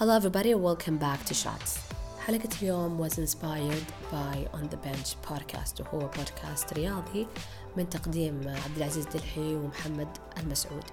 Hello everybody welcome back to Shots. حلقة اليوم was inspired by On The Bench podcast وهو بودكاست رياضي من تقديم عبد العزيز دلحي ومحمد المسعود.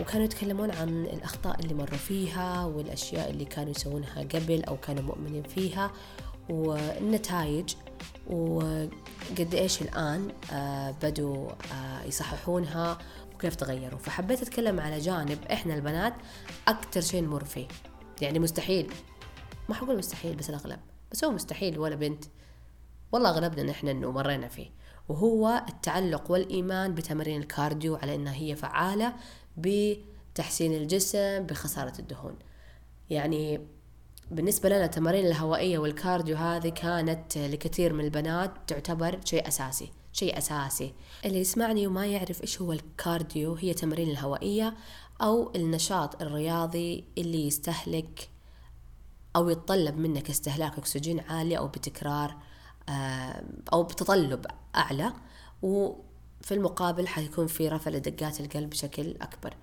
وكانوا يتكلمون عن الأخطاء اللي مروا فيها والأشياء اللي كانوا يسوونها قبل أو كانوا مؤمنين فيها والنتائج وقد إيش الآن آه، بدوا آه، يصححونها وكيف تغيروا. فحبيت أتكلم على جانب إحنا البنات أكتر شيء نمر فيه. يعني مستحيل. ما حقول مستحيل بس الأغلب. بس هو مستحيل ولا بنت. والله أغلبنا نحن إنه مرينا فيه. وهو التعلق والإيمان بتمارين ال cardio على إنها هي فعالة بتحسين الجسم بخسارة الدهون. يعني بالنسبة لنا التمارين الهوائية وال cardio هذه كانت لكثير من البنات تعتبر شيء أساسي. شيء أساسي. اللي يسمعني وما يعرف إيش هو ال cardio هي تمارين الهوائية أو النشاط الرياضي اللي يستهلك أو يتطلب منك استهلاك أكسجين عالي أو بتكرار آه، أو بتطلب أعلى. وفي المقابل حيكون في رفع لدقات القلب بشكل أكبر.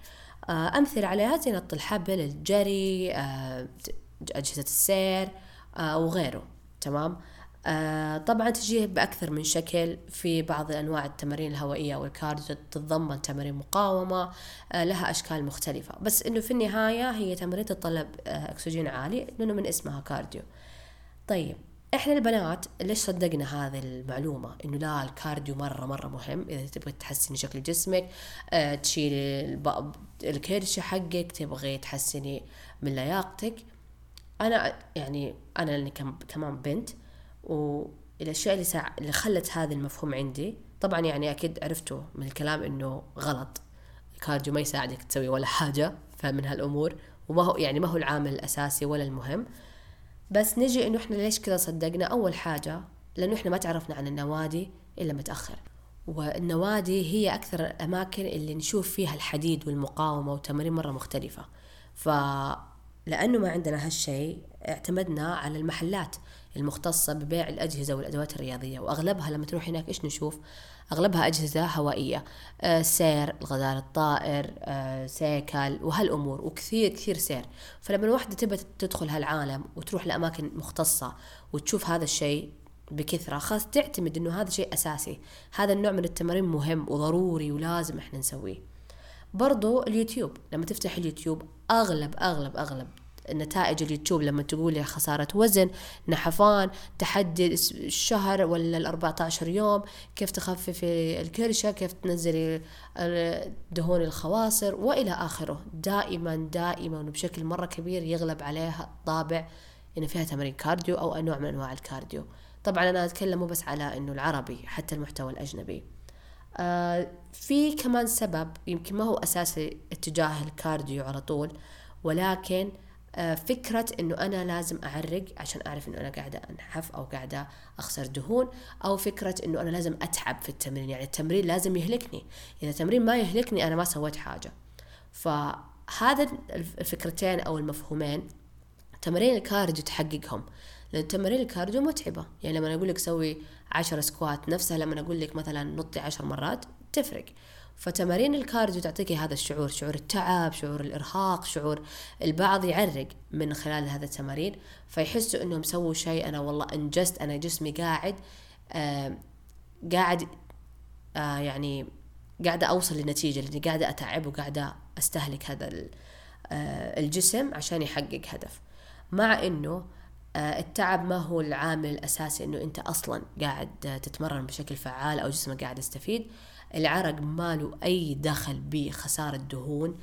آه، أمثلة عليها زي نط الحبل الجري آه، أجهزة السير وغيره تمام؟ طبعا تجيه بأكثر من شكل في بعض أنواع التمارين الهوائية والكارديو تتضمن تمارين مقاومة آه لها أشكال مختلفة. بس إنه في النهاية هي تمارين تتطلب آه أكسجين عالي لأنه من اسمها cardio. طيب إحنا البنات ليش صدقنا هذه المعلومة؟ إنه لا ال cardio مرة مرة مهم. إذا تبغي تحسني شكل جسمك آه تشيلي الكرش حقك تبغي تحسني من لياقتك. أنا يعني أنا كمان بنت والاشياء اللي سع... اللي خلت هذا المفهوم عندي. طبعا يعني أكيد عرفتوا من الكلام إنه غلط. الكارديو ما يساعدك تسوي ولا حاجة فمن هالأمور. وما هو يعني ما هو العامل الأساسي ولا المهم. بس نجي إنه إحنا ليش كذا صدقنا؟ أول حاجة لأنه إحنا ما تعرفنا عن النوادي إلا متأخر. والنوادي هي أكثر الأماكن اللي نشوف فيها الحديد والمقاومة وتمارين مرة مختلفة. ف لأنه ما عندنا هالشيء اعتمدنا على المحلات المختصة ببيع الأجهزة والأدوات الرياضية وأغلبها لما تروح هناك إيش نشوف؟ أغلبها أجهزة هوائية آه سير الغزال الطائر آه سيكل وهالأمور وكثير كثير سير. فلما الواحدة تبى تدخل هالعالم وتروح لأماكن مختصة وتشوف هذا الشيء بكثرة خلاص تعتمد إنه هذا شيء أساسي. هذا النوع من التمارين مهم وضروري ولازم إحنا نسويه. برضو اليوتيوب لما تفتح اليوتيوب اغلب اغلب أغلب نتائج اليوتيوب لما تقول لي خسارة وزن نحفان تحدي الشهر ولا ال 14 يوم كيف تخففي الكرشة كيف تنزلي دهون الخواصر وإلى آخره. دائما دائما وبشكل مرة كبير يغلب عليها طابع إن فيها تمارين cardio أو نوع من أنواع ال cardio. طبعا أنا أتكلم مو بس على إنه العربي حتى المحتوى الأجنبي. آه في كمان سبب يمكن ما هو أساسي اتجاه ال cardio على طول ولكن فكرة إنه أنا لازم أعرق عشان أعرف إنه أنا قاعدة أنحف أو قاعدة أخسر دهون أو فكرة إنه أنا لازم أتعب في التمرين. يعني التمرين لازم يهلكني. إذا التمرين ما يهلكني أنا ما سويت حاجة. فهذا الفكرتين أو المفهومين تمارين ال cardio تحققهم. لأن تمارين ال cardio متعبة. يعني لما أقول لك سوي عشر squat نفسها لما أقول لك مثلا نطي عشر مرات تفرق. فتمارين الكارديو تعطيكي هذا الشعور شعور التعب شعور الإرهاق شعور البعض يعرق من خلال هذا التمارين فيحسوا أنهم سووا شيء. أنا والله أنجزت أنا جسمي قاعد آه قاعد آه يعني قاعدة أوصل لنتيجة لأني قاعدة أتعب وقاعدة أستهلك هذا آه الجسم عشان يحقق هدف. مع أنه آه، التعب ما هو العامل الأساسي أنه أنت أصلا قاعد تتمرن بشكل فعال أو جسمك قاعد يستفيد. العرق ما له أي دخل بخسارة دهون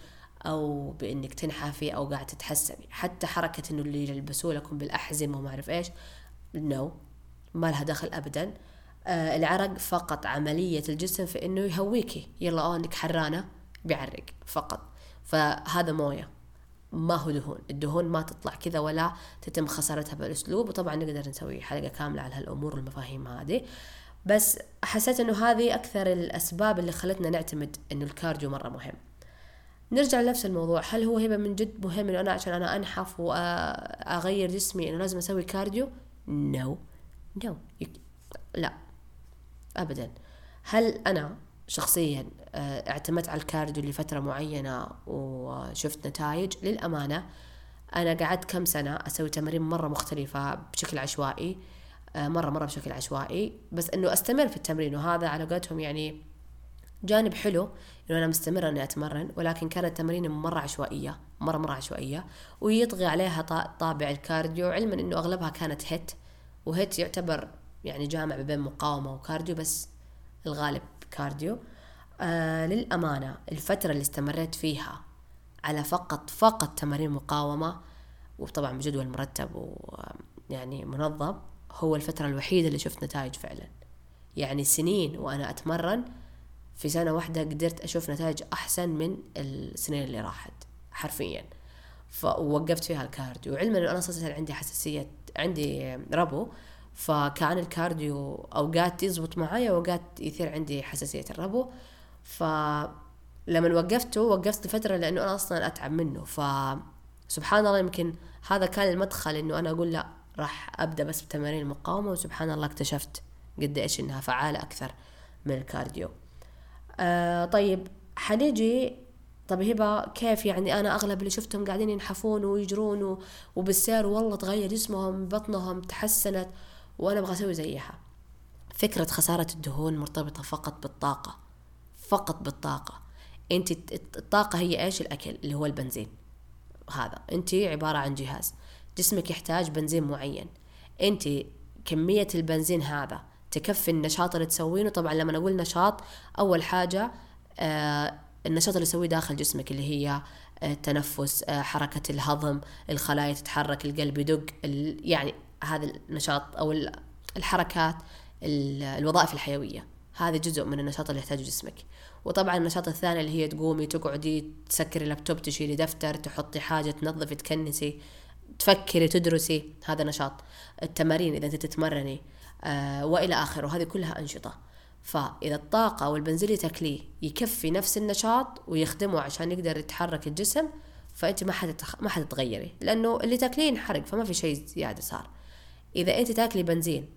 أو بإنك تنحفي أو قاعد تتحسني حتى حركة إنه اللي يلبسوا لكم بالأحزمة وما أعرف إيش نو no. ما لها دخل أبدا. آه العرق فقط عملية الجسم في إنه يهويكي. يلا أوه إنك حرانة بيعرق فقط. فهذا موية. ما هو دهون. الدهون ما تطلع كذا ولا تتم خسارتها بالأسلوب وطبعا نقدر نسوي حلقة كاملة على هالأمور والمفاهيم هذه. بس حسيت إنه هذه أكثر الأسباب اللي خلتنا نعتمد إنه الكارديو مرة مهم. نرجع لنفس الموضوع هل هو هبة من جد مهم إنه أنا عشان أنا أنحف وأغير جسمي إنه لازم أسوي كارديو؟ no. no. لا. ابدا. هل أنا شخصيا آه، اعتمدت على الكارديو لفترة معينة وشفت نتائج؟ للأمانة أنا قعدت كم سنة أسوي تمارين مرة مختلفة بشكل عشوائي. آه، مرة مرة بشكل عشوائي. بس إنه أستمر في التمرين وهذا على قولتهم يعني جانب حلو إنه أنا مستمرة إني أتمرن ولكن كانت تماريني مرة عشوائية مره مرة عشوائية ويطغي عليها طابع الكارديو. علما إنه أغلبها كانت HIIT و HIIT يعتبر يعني جامع بين مقاومة وكارديو بس الغالب كارديو. آه للأمانة الفترة اللي استمريت فيها على فقط فقط تمارين مقاومة وطبعا بجدول مرتب ويعني منظم هو الفترة الوحيدة اللي شفت نتائج فعلا. يعني سنين وأنا أتمرن في سنة واحدة قدرت أشوف نتائج أحسن من السنين اللي راحت حرفيا. فوقفت فيها الكارديو. وعلما إنه أنا صرت عندي حساسية عندي ربو فكان الكارديو أوقات يزبط معايا وأوقات يثير عندي حساسية الربو. فلما وقفته وقفت لفترة لأنه أنا أصلا أتعب منه. فسبحان الله يمكن هذا كان المدخل إنه أنا أقول لا راح أبدأ بس بتمارين المقاومة وسبحان الله اكتشفت قد إيش إنها فعالة أكثر من الكارديو. آه طيب حنيجي طب هبة كيف يعني؟ أنا أغلب اللي شفتهم قاعدين ينحفون ويجرون وبالسير والله تغير جسمهم بطنهم تحسنت وأنا أبغى أسوي زيها. فكرة خسارة الدهون مرتبطة فقط بالطاقة فقط بالطاقة. أنت الطاقة هي إيش؟ الأكل اللي هو البنزين. هذا. أنت عبارة عن جهاز. جسمك يحتاج بنزين معين. أنت كمية البنزين هذا تكفي النشاط اللي تسوينه. طبعا لما أقول نشاط أول حاجة آه النشاط اللي يسويه داخل جسمك اللي هي التنفس آه، آه، حركة الهضم الخلايا تتحرك القلب يدق يعني هذا النشاط أو الحركات الوظائف الحيوية. هذا جزء من النشاط اللي يحتاجه جسمك. وطبعا النشاط الثاني اللي هي تقومي تقعدي تسكري لابتوب تشيلي دفتر تحطي حاجة تنظفي تكنسي تفكري تدرسي هذا نشاط التمارين إذا أنت تتمرني آه وإلى آخره. هذه كلها أنشطة. فإذا الطاقة أو البنزين اللي تاكليه يكفي نفس النشاط ويخدمه عشان يقدر يتحرك الجسم فأنت ما حتتخ... ما حتتغيري لأنه اللي تاكليه ينحرق فما في شيء زيادة صار. إذا أنت تاكلي بنزين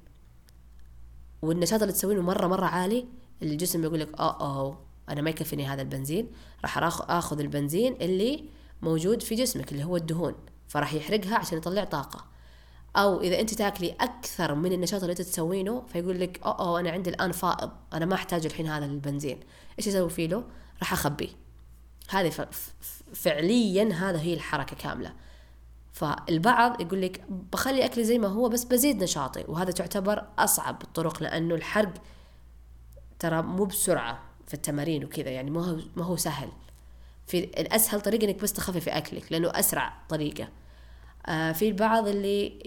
والنشاط اللي تسوينه مرة مرة عالي الجسم يقول لك أوه, أوه أنا ما يكفيني هذا البنزين. راح آخذ البنزين اللي موجود في جسمك اللي هو الدهون. فراح يحرقها عشان يطلع طاقة. أو إذا أنت تاكلي أكثر من النشاط اللي أنت تسوينه فيقول لك أوه أنا عندي الآن فائض أنا ما أحتاج الحين هذا البنزين. إيش أسوي فيه له؟ راح أخبيه. هذه فعليا هذا هي الحركة كاملة. فالبعض يقول لك بخلي أكلي زي ما هو بس بزيد نشاطي. وهذا تعتبر أصعب الطرق لأنه الحرق ترى مو بسرعة في التمارين وكذا يعني ما هو ما هو سهل. في الأسهل طريقة إنك بس تخففي أكلك لأنه أسرع طريقة. آه، في البعض اللي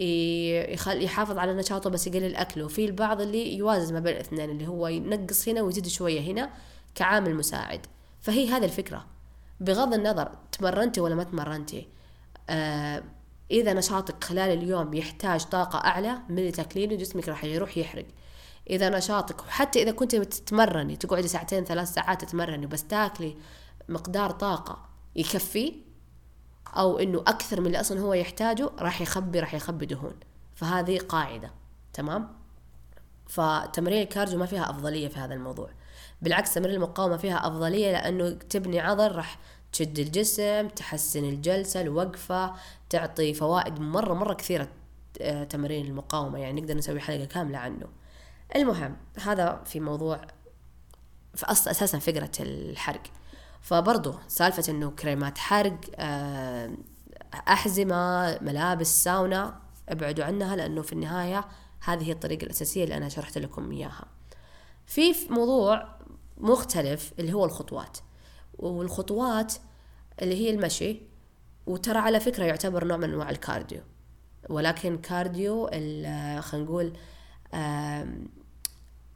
يخل يحافظ على نشاطه بس يقلل أكله. في البعض اللي يوازن ما بين الاثنين اللي هو ينقص هنا ويزيد شوية هنا كعامل مساعد. فهي هذه الفكرة. بغض النظر تمرنتي ولا ما تمرنتي آه إذا نشاطك خلال اليوم يحتاج طاقة أعلى من اللي تاكلينه جسمك راح يروح يحرق. إذا نشاطك وحتى إذا كنت تتمرني تقعدي ساعتين ثلاث ساعات تتمرني بس تاكلي مقدار طاقة يكفي أو إنه أكثر من اللي أصلا هو يحتاجه راح يخبي راح يخبي دهون. فهذه قاعدة تمام؟ فتمرين الكارديو ما فيها أفضلية في هذا الموضوع. بالعكس تمرين المقاومة فيها أفضلية لأنه تبني عضل راح تشد الجسم تحسن الجلسة الوقفة تعطي فوائد مرة مرة كثيرة آه، تمارين المقاومة. يعني نقدر نسوي حلقة كاملة عنه. المهم هذا في موضوع في أصل أساسا فكرة الحرق. فبرضه سالفة إنه كريمات حرق آه، أحزمة ملابس ساونا ابعدوا عنها لأنه في النهاية هذه هي الطريقة الأساسية اللي أنا شرحت لكم إياها. في موضوع مختلف اللي هو الخطوات والخطوات اللي هي المشي وترى على فكرة يعتبر نوع من أنواع الكارديو ولكن كارديو خلينا نقول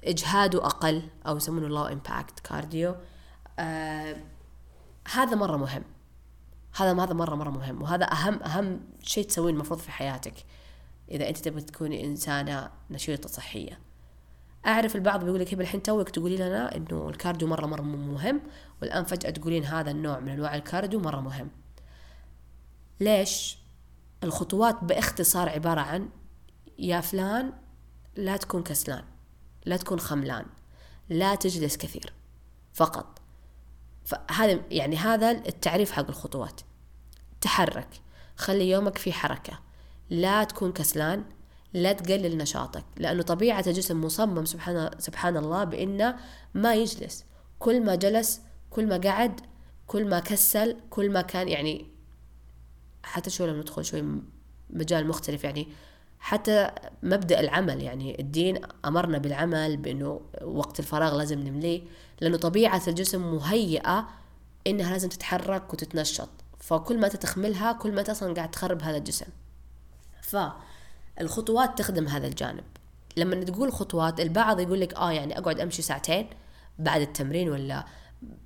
إجهاده أقل أو يسمونه low impact cardio هذا مرة مهم. هذا هذا مرة مرة مهم. وهذا أهم أهم شيء تسويه المفروض في حياتك. إذا أنت تبغى تكوني إنسانة نشيطة صحية. أعرف البعض بيقول لك الحين توك تقولي لنا إنه الكارديو مرة مرة مهم. والآن فجأة تقولين هذا النوع من أنواع الكارديو مرة مهم. ليش؟ الخطوات باختصار عبارة عن يا فلان لا تكون كسلان لا تكون خملان لا تجلس كثير. فقط. فهذا يعني هذا التعريف حق الخطوات. تحرك. خلي يومك فيه حركة. لا تكون كسلان. لا تقلل نشاطك. لأنه طبيعة الجسم مصمم سبحان, سبحان الله بإنه ما يجلس. كل ما جلس كل ما قعد كل ما كسل كل ما كان يعني حتى شو لما ندخل شوي مجال مختلف يعني حتى مبدأ العمل يعني الدين أمرنا بالعمل بأنه وقت الفراغ لازم نمليه لأنه طبيعة الجسم مهيئة إنها لازم تتحرك وتتنشط فكل ما تتخملها كل ما أصلا قاعد تخرب هذا الجسم. فالخطوات تخدم هذا الجانب. لما تقول خطوات البعض يقول لك آه يعني أقعد أمشي ساعتين بعد التمرين ولا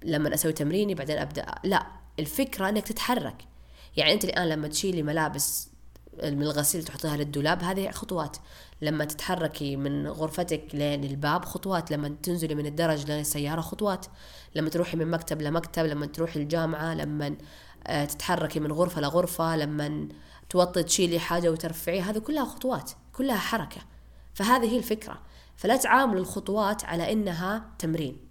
لما أسوي تمريني بعدين أبدأ. لا الفكرة إنك تتحرك. يعني أنت الآن لما تشيلي ملابس من الغسيل تحطيها للدولاب هذه خطوات. لما تتحركي من غرفتك لين الباب خطوات لما تنزلي من الدرج لين السيارة خطوات. لما تروحي من مكتب لمكتب لما تروحي الجامعة لما آه، تتحركي من غرفة لغرفة لما توطي تشيلي حاجة وترفعيها هذه كلها خطوات كلها حركة. فهذه هي الفكرة. فلا تعاملوا الخطوات على إنها تمرين.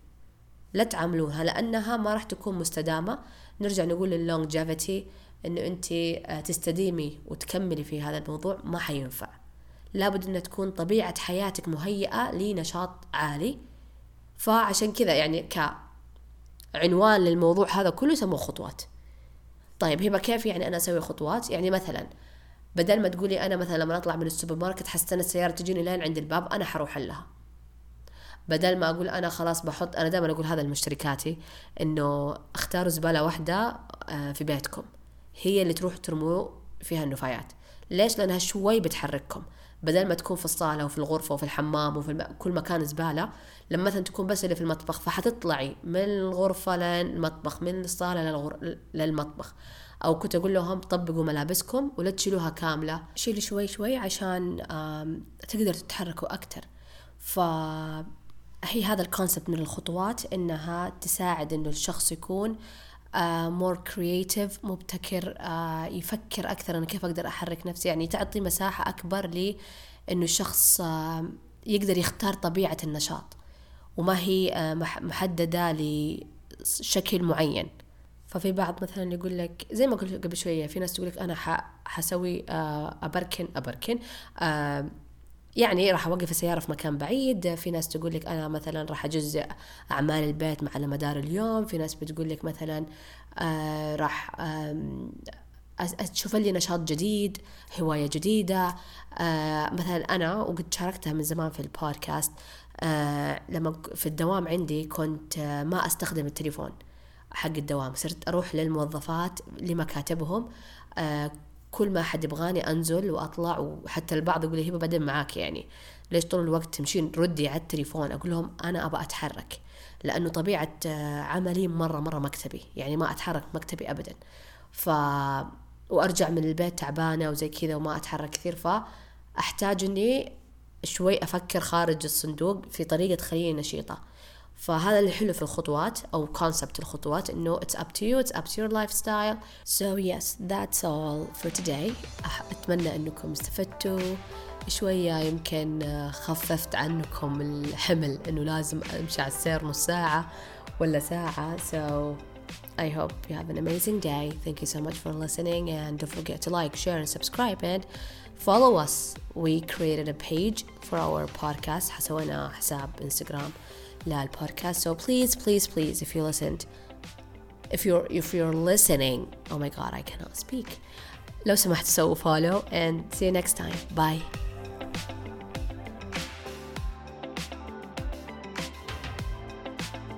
لا تعاملوها لأنها ما راح تكون مستدامة. نرجع نقول اللونجيفيتي إنه انت آه، تستديمي وتكملي في هذا الموضوع ما حينفع. لابد ان تكون طبيعة حياتك مهيئة لنشاط عالي. فعشان كذا يعني كعنوان للموضوع هذا كله يسموه خطوات. طيب هي كيف يعني أنا أسوي خطوات؟ يعني مثلا بدل ما تقولي أنا مثلا لما أطلع من السوبر ماركت حستنى السيارة تجيني لين عند الباب أنا حروح لها. بدل ما أقول أنا خلاص بحط أنا دائما أقول هذا لمشتركاتي إنه اختاروا زبالة واحدة آه، في بيتكم. هي اللي تروح ترموا فيها النفايات. ليش؟ لأنها شوي بتحرككم. بدل ما تكون في الصالة وفي الغرفة وفي الحمام وفي الم... كل مكان زبالة لما مثلا تكون بس اللي في المطبخ فحتطلعي من الغرفة للمطبخ من الصالة للغر... للمطبخ. أو كنت أقول لهم طبقوا ملابسكم ولا تشيلوها كاملة. شيلوا شوي شوي عشان تقدر تتحركوا أكثر ف هي هذا ال concept من الخطوات إنها تساعد إنه الشخص يكون more uh, creative مبتكر uh, يفكر أكثر أنا كيف أقدر أحرك نفسي. يعني تعطي مساحة أكبر لأنه الشخص uh, يقدر يختار طبيعة النشاط وما هي محددة لشكل معين. ففي بعض مثلا يقول لك زي ما قلت قبل شوية في ناس تقول لك أنا حسوي أبركن أبركن يعني راح أوقف السيارة في مكان بعيد. في ناس تقول لك أنا مثلا راح أجزء أعمال البيت على مدار اليوم. في ناس بتقول لك مثلا آه راح أشوف لي نشاط جديد هواية جديدة. آه مثلا أنا وقد شاركتها من زمان في البودكاست آه لما في الدوام عندي كنت ما أستخدم التليفون حق الدوام. صرت أروح للموظفات لمكاتبهم كل ما حد يبغاني أنزل وأطلع وحتى البعض يقول لي هبة بعدين معاك يعني. ليش طول الوقت تمشين؟ ردي على التليفون أقول لهم أنا أبغى أتحرك لأنه طبيعة عملي مرة مرة مكتبي. يعني ما أتحرك مكتبي ابدا. ف وأرجع من البيت تعبانة وزي كذا وما أتحرك كثير. فاحتاج إني شوي أفكر خارج الصندوق في طريقة تخليني نشيطة. فهذا اللي حلو في الخطوات أو كونسبت الخطوات إنه it's up to you it's up to your lifestyle so yes that's all for today أتمنى إنكم استفدتوا شوية يمكن خففت عنكم الحمل إنه لازم أمشي على السير نص ساعة ولا ساعة so I hope you have an amazing day. Thank you so much for listening and don't forget to like, share and subscribe and follow us. We created a page for our podcast. حسوينا حساب انستغرام للبودكاست so please please please if you listened if you're if you're listening oh my god I cannot speak لو سمحت سووا follow and see you next time bye